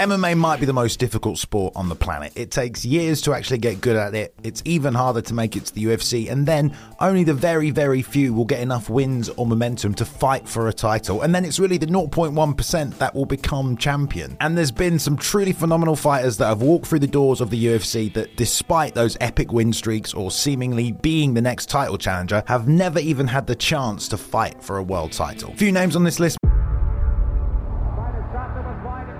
MMA might be the most difficult sport on the planet. It takes years to actually get good at it. It's even harder to make it to the UFC, and then only the very, very few will get enough wins or momentum to fight for a title. And then it's really the 0.1% that will become champion. And there's been some truly phenomenal fighters that have walked through the doors of the UFC that, despite those epic win streaks or seemingly being the next title challenger, have never even had the chance to fight for a world title. Few names on this list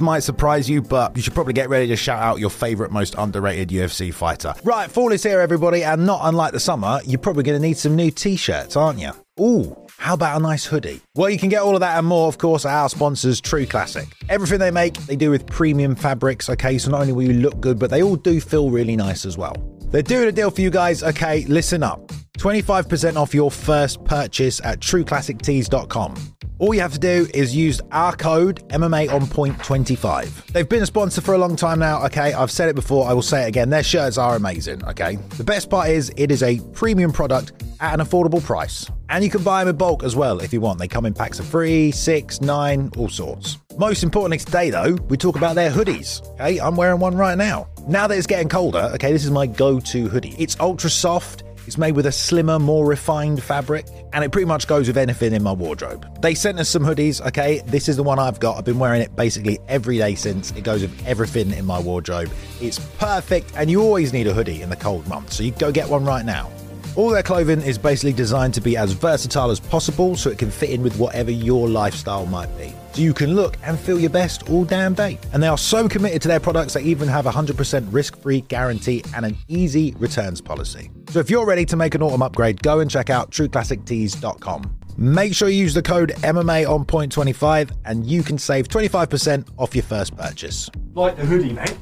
might surprise you, but you should probably get ready to shout out your favorite, most underrated UFC fighter. Right, fall is here, everybody, and not unlike the summer, you're probably going to need some new t shirts, aren't you? Ooh, how about a nice hoodie? Well, you can get all of that and more, of course, at our sponsors, True Classic. Everything they make, they do with premium fabrics, okay? So not only will you look good, but they all do feel really nice as well. They're doing a deal for you guys, okay? Listen up 25% off your first purchase at trueclassictees.com. All you have to do is use our code MMA on point 25. They've been a sponsor for a long time now, okay? I've said it before, I will say it again. Their shirts are amazing, okay? The best part is it is a premium product at an affordable price. And you can buy them in bulk as well if you want. They come in packs of three, six, nine, all sorts. Most importantly today, though, we talk about their hoodies. Okay, I'm wearing one right now. Now that it's getting colder, okay, this is my go to hoodie. It's ultra soft. It's made with a slimmer, more refined fabric, and it pretty much goes with anything in my wardrobe. They sent us some hoodies, okay? This is the one I've got. I've been wearing it basically every day since. It goes with everything in my wardrobe. It's perfect, and you always need a hoodie in the cold months, so you go get one right now. All their clothing is basically designed to be as versatile as possible so it can fit in with whatever your lifestyle might be. So you can look and feel your best all damn day. And they are so committed to their products, they even have a 100% risk free guarantee and an easy returns policy. So if you're ready to make an autumn upgrade, go and check out trueclassictees.com. Make sure you use the code MMA on point 25 and you can save 25% off your first purchase. Like the hoodie, mate.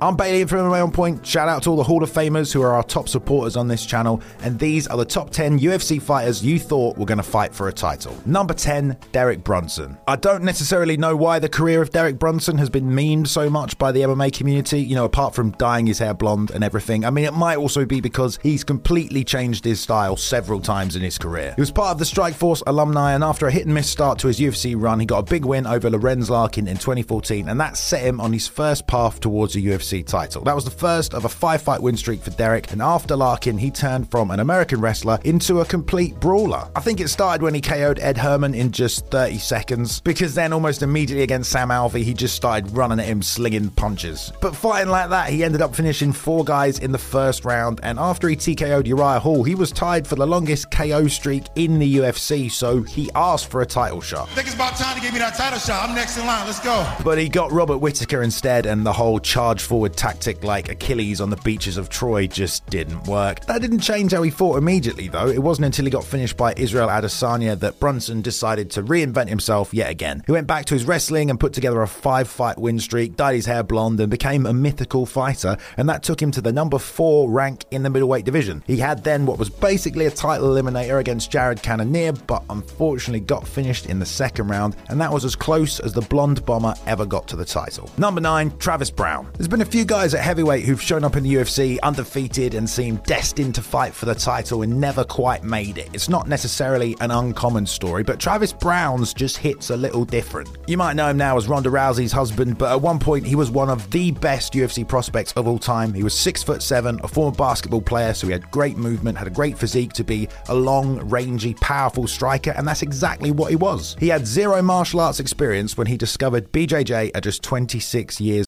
I'm Bailey from MMA On Point. Shout out to all the Hall of Famers who are our top supporters on this channel. And these are the top 10 UFC fighters you thought were going to fight for a title. Number 10, Derek Brunson. I don't necessarily know why the career of Derek Brunson has been memed so much by the MMA community, you know, apart from dyeing his hair blonde and everything. I mean, it might also be because he's completely changed his style several times in his career. He was part of the Strikeforce alumni, and after a hit and miss start to his UFC run, he got a big win over Lorenz Larkin in 2014, and that set him on his first path towards a UFC UFC title. That was the first of a five fight win streak for Derek, and after Larkin, he turned from an American wrestler into a complete brawler. I think it started when he KO'd Ed Herman in just 30 seconds, because then almost immediately against Sam Alvey, he just started running at him, slinging punches. But fighting like that, he ended up finishing four guys in the first round, and after he TKO'd Uriah Hall, he was tied for the longest KO streak in the UFC, so he asked for a title shot. I think it's about time to give me that title shot. I'm next in line. Let's go. But he got Robert Whitaker instead, and the whole charge forward tactic like Achilles on the beaches of Troy just didn't work. That didn't change how he fought immediately, though. It wasn't until he got finished by Israel Adesanya that Brunson decided to reinvent himself yet again. He went back to his wrestling and put together a five fight win streak, dyed his hair blonde, and became a mythical fighter, and that took him to the number four rank in the middleweight division. He had then what was basically a title eliminator against Jared Cannonier, but unfortunately got finished in the second round, and that was as close as the blonde bomber ever got to the title. Number nine, Travis Browne. There's been a few guys at heavyweight who've shown up in the UFC undefeated and seemed destined to fight for the title and never quite made it. It's not necessarily an uncommon story, but Travis Browne's just hits a little different. You might know him now as Ronda Rousey's husband, but at one point he was one of the best UFC prospects of all time. He was six foot seven, a former basketball player, so he had great movement, had a great physique to be a long, rangy, powerful striker, and that's exactly what he was. He had zero martial arts experience when he discovered BJJ at just 26 years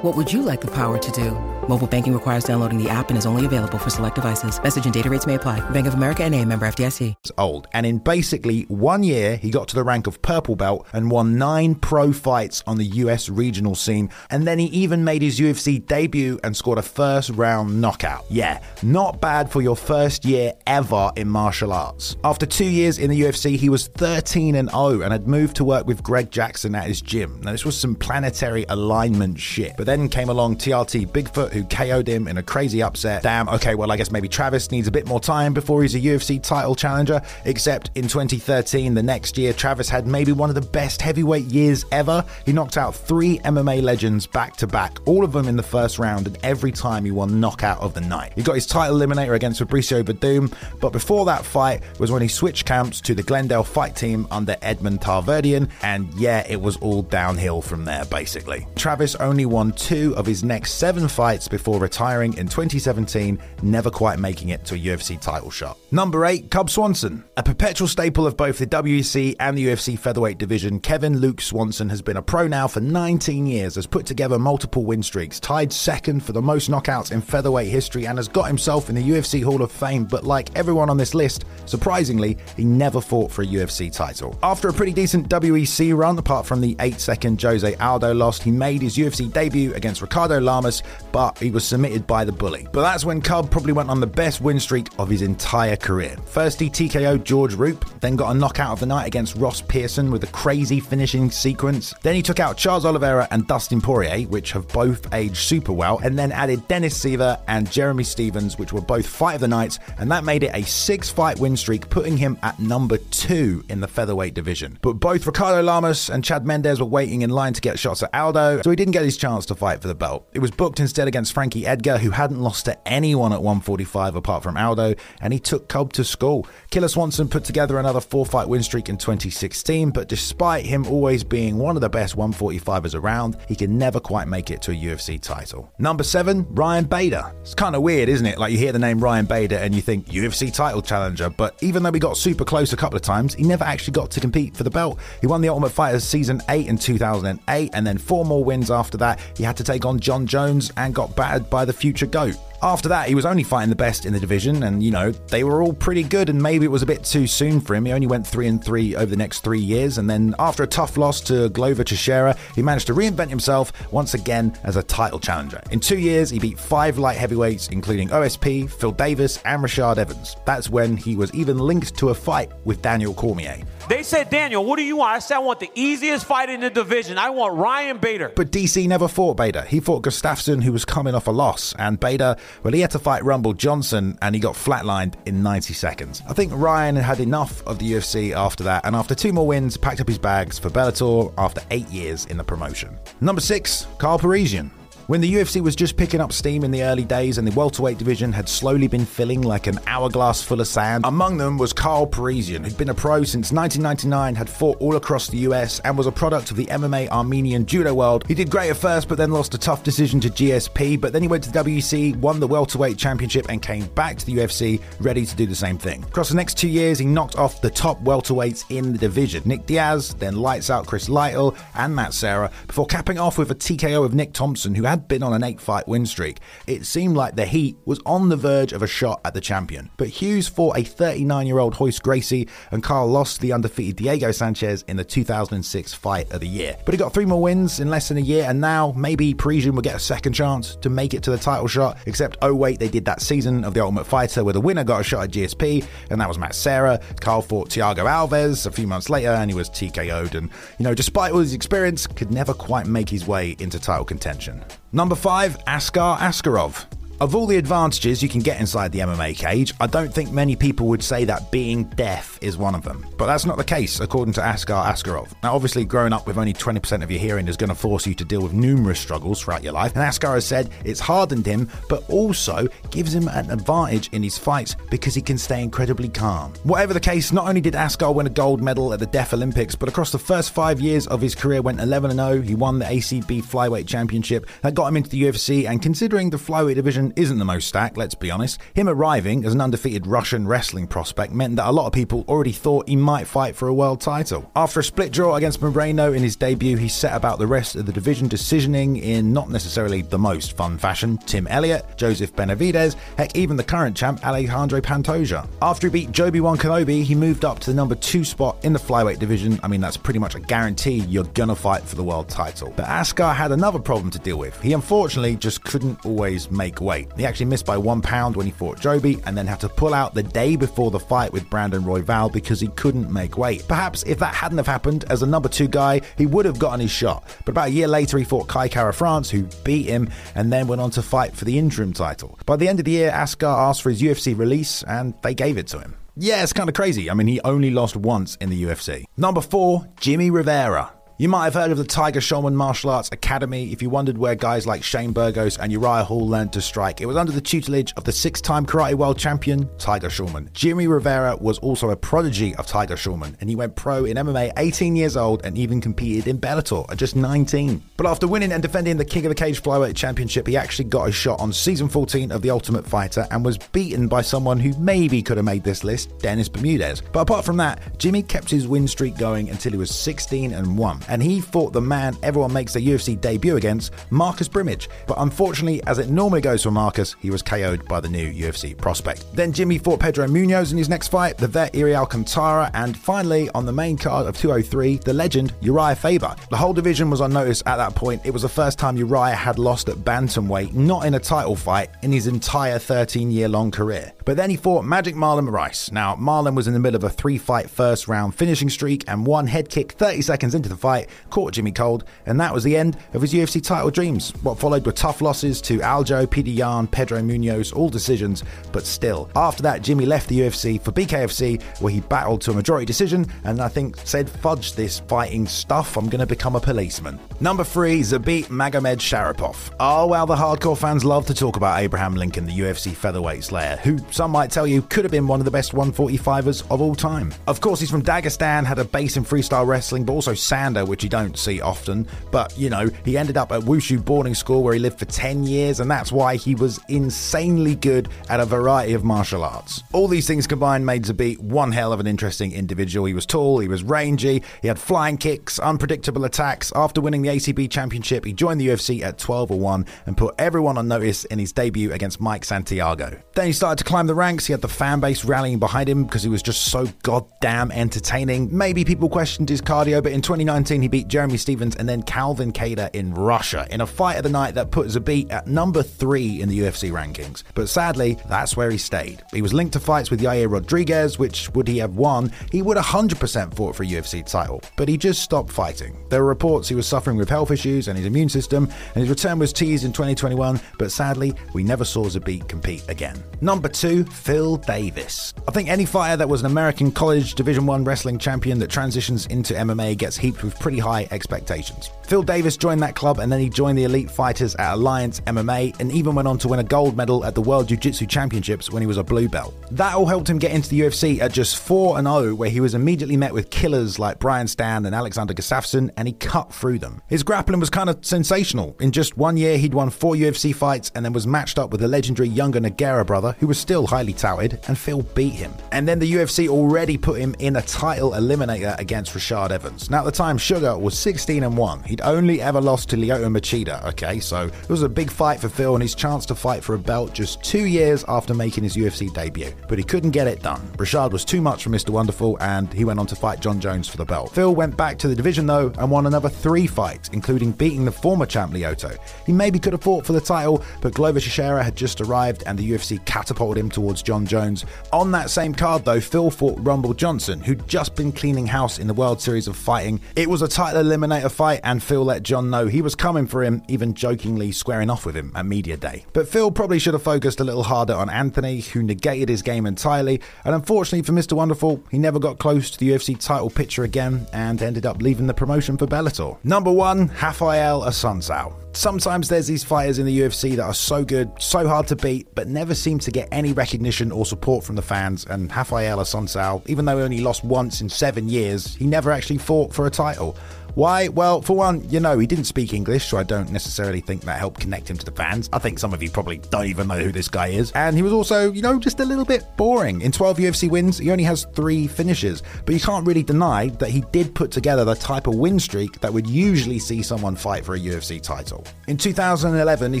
What would you like the power to do? Mobile banking requires downloading the app and is only available for select devices. Message and data rates may apply. Bank of America and a member FDIC. Old. And in basically one year, he got to the rank of purple belt and won nine pro fights on the US regional scene. And then he even made his UFC debut and scored a first round knockout. Yeah, not bad for your first year ever in martial arts. After two years in the UFC, he was 13 and 0 and had moved to work with Greg Jackson at his gym. Now, this was some planetary alignment shit. But then came along TRT Bigfoot, who KO'd him in a crazy upset. Damn, okay, well, I guess maybe Travis needs a bit more time before he's a UFC title challenger. Except in 2013, the next year, Travis had maybe one of the best heavyweight years ever. He knocked out three MMA legends back to back, all of them in the first round, and every time he won knockout of the night. He got his title eliminator against Fabricio Werdum, but before that fight was when he switched camps to the Glendale fight team under Edmond Tarverdyan, and yeah, it was all downhill from there, basically. Travis only won two of his next seven fights before retiring in 2017, never quite making it to a UFC title shot. Number 8, Cub Swanson. A perpetual staple of both the WEC and the UFC featherweight division, Kevin Luke Swanson has been a pro now for 19 years, has put together multiple win streaks, tied second for the most knockouts in featherweight history, and has got himself in the UFC Hall of Fame. But like everyone on this list, surprisingly, he never fought for a UFC title. After a pretty decent WEC run, apart from the 8 second Jose Aldo loss, he made his UFC debut against Ricardo Lamas, but he was submitted by the bully. But that's when Cub probably went on the best win streak of his entire career. First, he TKO'd George Roop, then got a knockout of the night against Ross Pearson with a crazy finishing sequence. Then he took out Charles Oliveira and Dustin Poirier, which have both aged super well, and then added Dennis Siver and Jeremy Stephens, which were both fight of the nights, and that made it a six fight win streak, putting him at number two in the featherweight division. But both Ricardo Lamas and Chad Mendes were waiting in line to get shots at Aldo, so he didn't get his chance to fight for the belt. It was booked instead against Frankie Edgar, who hadn't lost to anyone at 145 apart from Aldo, and he took Cub to school. Killer Swanson put together another four fight win streak in 2016, but despite him always being one of the best 145ers around, he could never quite make it to a UFC title. Number seven, Ryan Bader. It's kind of weird, isn't it? Like you hear the name Ryan Bader and you think UFC title challenger, but even though we got super close a couple of times, he never actually got to compete for the belt. He won the Ultimate Fighter season 8 in 2008, and then four more wins after that. He had to take on Jon Jones and got battered by the future GOAT. After that, he was only fighting the best in the division, and you know they were all pretty good. And maybe it was a bit too soon for him. He only went three and three over the next three years, and then after a tough loss to Glover Teixeira, he managed to reinvent himself once again as a title challenger. In two years, he beat five light heavyweights, including OSP, Phil Davis, and Rashad Evans. That's when he was even linked to a fight with Daniel Cormier. They said, Daniel, what do you want? I said, I want the easiest fight in the division. I want Ryan Bader. But DC never fought Bader. He fought Gustafsson, who was coming off a loss. And Bader, well, he had to fight Rumble Johnson, and he got flatlined in 90 seconds. I think Ryan had enough of the UFC after that, and after two more wins, packed up his bags for Bellator after eight years in the promotion. Number six, Karo Parisyan. When the UFC was just picking up steam in the early days and the welterweight division had slowly been filling like an hourglass full of sand, among them was Karo Parisyan, who'd been a pro since 1999, had fought all across the US, and was a product of the MMA Armenian judo world. He did great at first, but then lost a tough decision to GSP, but then he went to the WEC, won the welterweight championship, and came back to the UFC ready to do the same thing. Across the next two years, he knocked off the top welterweights in the division Nick Diaz, then lights out Chris Lytle and Matt Serra, before capping off with a TKO of Nick Thompson, who had been on an eight fight win streak. It seemed like the Heat was on the verge of a shot at the champion. But Hughes fought a 39 year old Royce Gracie, and Karo lost the undefeated Diego Sanchez in the 2006 fight of the year. But he got three more wins in less than a year, and now maybe Parisyan will get a second chance to make it to the title shot. Except, oh wait, they did that season of The Ultimate Fighter where the winner got a shot at GSP, and that was Matt Serra. Karo fought Thiago Alves a few months later, and he was TKO'd. And, you know, despite all his experience, could never quite make his way into title contention. Number five, Askar Askarov. Of all the advantages you can get inside the MMA cage, I don't think many people would say that being deaf is one of them. But that's not the case, according to Askar Askarov. Now, obviously, growing up with only 20% of your hearing is going to force you to deal with numerous struggles throughout your life. And Askar has said it's hardened him, but also gives him an advantage in his fights because he can stay incredibly calm. Whatever the case, not only did Askar win a gold medal at the Deaf Olympics, but across the first five years of his career went 11 0. He won the ACB Flyweight Championship. That got him into the UFC, and considering the flyweight division isn't the most stacked, let's be honest. Him arriving as an undefeated Russian wrestling prospect meant that a lot of people already thought he might fight for a world title. After a split draw against Moreno in his debut, he set about the rest of the division decisioning in not necessarily the most fun fashion. Tim Elliott, Joseph Benavidez, heck, even the current champ Alexandre Pantoja. After he beat Joby Wan Kenobi, he moved up to the number two spot in the flyweight division. I mean, that's pretty much a guarantee you're gonna fight for the world title. But Askar had another problem to deal with. He unfortunately just couldn't always make weight. He actually missed by one pound when he fought Joby and then had to pull out the day before the fight with Brandon Royval because he couldn't make weight. Perhaps if that hadn't have happened, as a number two guy, he would have gotten his shot. But about a year later, he fought Kai Kara France, who beat him, and then went on to fight for the interim title. By the end of the year, Askar asked for his UFC release, and they gave it to him. Yeah, it's kind of crazy. I mean, he only lost once in the UFC. Number four, Jimmy Rivera. You might have heard of the Tiger Schulmann Martial Arts Academy if you wondered where guys like Shane Burgos and Uriah Hall learned to strike. It was under the tutelage of the six time karate world champion, Tiger Schulmann. Jimmy Rivera was also a prodigy of Tiger Schulmann, and he went pro in MMA 18 years old and even competed in Bellator at just 19. But after winning and defending the King of the Cage Flyweight Championship, he actually got a shot on season 14 of The Ultimate Fighter and was beaten by someone who maybe could have made this list, Dennis Bermudez. But apart from that, Jimmy kept his win streak going until he was 16 and 1 and he fought the man everyone makes their UFC debut against, Marcus Brimage. But unfortunately, as it normally goes for Marcus, he was KO'd by the new UFC prospect. Then Jimmy fought Pedro Munhoz in his next fight, the vet Iuri Alcantara, and finally, on the main card of 203, the legend Uriah Faber. The whole division was on notice at that point. It was the first time Uriah had lost at bantamweight, not in a title fight, in his entire 13 year long career. But then he fought Magic Marlon Moraes. Now, Marlon was in the middle of a three fight first round finishing streak, and one head kick 30 seconds into the fight caught Jimmy cold, and that was the end of his UFC title dreams. What followed were tough losses to Aljo, Petr Yan, Pedro Munhoz, all decisions, but still. After that, Jimmy left the UFC for BKFC, where he battled to a majority decision, and I think said, fudge this fighting stuff, I'm gonna become a policeman. Number three, Zabit Magomedsharipov. Oh, well, the hardcore fans love to talk about Abraham Lincoln, the UFC featherweight slayer, who some might tell you could have been one of the best 145ers of all time. Of course, he's from Dagestan, had a base in freestyle wrestling, but also Sanda, which he don't see often. But, you know, he ended up at Wushu boarding school where he lived for 10 years, and that's why he was insanely good at a variety of martial arts. All these things combined made Zabit one hell of an interesting individual. He was tall, he was rangy, he had flying kicks, unpredictable attacks. After winning the ACB championship, he joined the UFC at 12 1 and put everyone on notice in his debut against Mike Santiago. Then he started to climb the ranks. He had the fan base rallying behind him because he was just so goddamn entertaining. Maybe people questioned his cardio, but in 2019 he beat Jeremy Stephens and then Calvin Kattar in Russia in a fight of the night that put Zabit at number three in the UFC rankings. But sadly, that's where he stayed. He was linked to fights with Yair Rodriguez, which would he have won, he would 100% fought for a UFC title. But he just stopped fighting. There were reports he was suffering with health issues and his immune system, and his return was teased in 2021, but sadly, we never saw Zabit compete again. Number two, Phil Davis. I think any fighter that was an American college Division 1 wrestling champion that transitions into MMA gets heaped with pretty high expectations. Phil Davis joined that club and then he joined the elite fighters at Alliance MMA and even went on to win a gold medal at the World Jiu Jitsu Championships when he was a blue belt. That all helped him get into the UFC at just 4 0, where he was immediately met with killers like Brian Stann and Alexander Gustafsson and he cut through them. His grappling was kind of sensational. In just one year, he'd won four UFC fights and then was matched up with the legendary younger Nogueira brother, who was still highly touted, and Phil beat him. And then the UFC already put him in a title eliminator against Rashad Evans. Now, at the time, Sugar was 16 and 1. He'd only ever lost to Lyoto Machida, okay? So it was a big fight for Phil and his chance to fight for a belt just two years after making his UFC debut. But he couldn't get it done. Rashad was too much for Mr. Wonderful and he went on to fight Jon Jones for the belt. Phil went back to the division though and won another three fights, including beating the former champ Lyoto. He maybe could have fought for the title, but Glover Teixeira had just arrived and the UFC catapulted him towards Jon Jones. On that same card though, Phil fought Rumble Johnson, who'd just been cleaning house in the World Series of Fighting. It was a title eliminator fight and Phil let Jon know he was coming for him, even jokingly squaring off with him at Media Day. But Phil probably should have focused a little harder on Anthony, who negated his game entirely, and unfortunately for Mr. Wonderful, he never got close to the UFC title picture again and ended up leaving the promotion for Bellator. Number one, Rafael Assunção. Sometimes there's these fighters in the UFC that are so good, so hard to beat, but never seem to get any recognition or support from the fans. And Rafael Assunção, even though he only lost once in seven years, he never actually fought for a title. Why? Well, for one, you know, he didn't speak English, so I don't necessarily think that helped connect him to the fans. I think some of you probably don't even know who this guy is. And he was also, you know, just a little bit boring. In 12 UFC wins, he only has three finishes, but you can't really deny that he did put together the type of win streak that would usually see someone fight for a UFC title. In 2011, he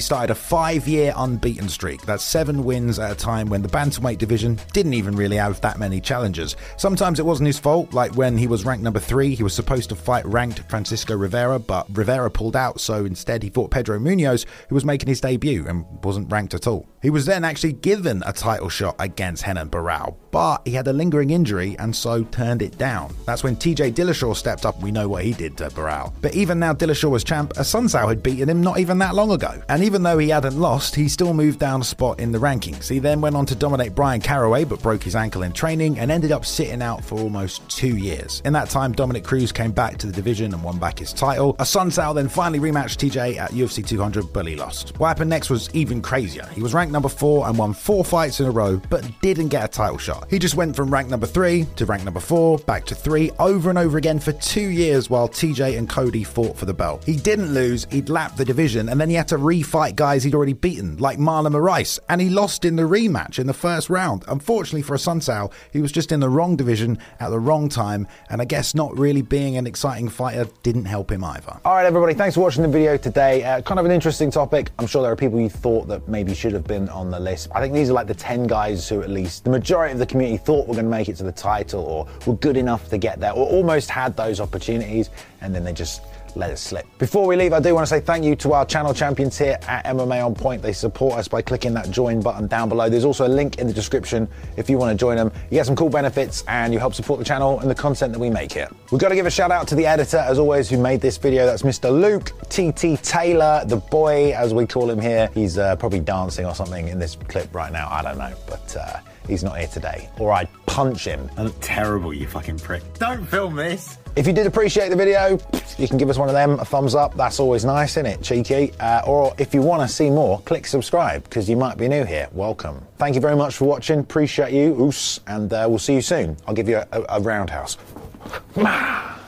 started a five year unbeaten streak. That's seven wins at a time when the bantamweight division didn't even really have that many challengers. Sometimes it wasn't his fault, like when he was ranked number three, he was supposed to fight ranked Francisco Rivera, but Rivera pulled out, so instead he fought Pedro Munhoz, who was making his debut and wasn't ranked at all. He was then actually given a title shot against Renan Barao, but he had a lingering injury and so turned it down. That's when TJ Dillashaw stepped up. We know what he did to Barao. But even now Dillashaw was champ, Assunção had beaten him not even that long ago. And even though he hadn't lost, he still moved down a spot in the rankings. He then went on to dominate Bryan Caraway, but broke his ankle in training and ended up sitting out for almost two years. In that time, Dominick Cruz came back to the division and won back his title. Assunção then finally rematched TJ at UFC 200, but he lost. What happened next was even crazier. He was ranked number four and won four fights in a row, but didn't get a title shot. He just went from rank number three to rank number four, back to three, over and over again for two years while TJ and Cody fought for the belt. He didn't lose, he'd lapped the division, and then he had to refight guys he'd already beaten, like Marlon Moraes, and he lost in the rematch in the first round. Unfortunately for Assunção, he was just in the wrong division at the wrong time, and I guess not really being an exciting fighter didn't help him either. All right, everybody, thanks for watching the video today. Uh, kind of an interesting topic. I'm sure there are people you thought that maybe should have been on the list. I think these are like the 10 guys who, at least, the majority of the community thought were going to make it to the title or were good enough to get there or almost had those opportunities and then they just let it slip. Before we leave, I do want to say thank you to our channel champions here at MMA On Point. They support us by clicking that join button down below. There's also a link in the description if you want to join them. You get some cool benefits and you help support the channel and the content that we make here. We've got to give a shout out to the editor, as always, who made this video. That's Mr. Luke TT Taylor, the boy, as we call him here. He's uh, probably dancing or something in this clip right now. I don't know, but. Uh, he's not here today, or I'd punch him. I look terrible, you fucking prick. Don't film this. If you did appreciate the video, you can give us one of them, a thumbs up. That's always nice, isn't it? Cheeky. Uh, or if you want to see more, click subscribe because you might be new here. Welcome. Thank you very much for watching. Appreciate you. Oos. And uh, we'll see you soon. I'll give you a, a, a roundhouse. that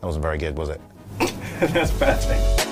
wasn't very good, was it? That's perfect.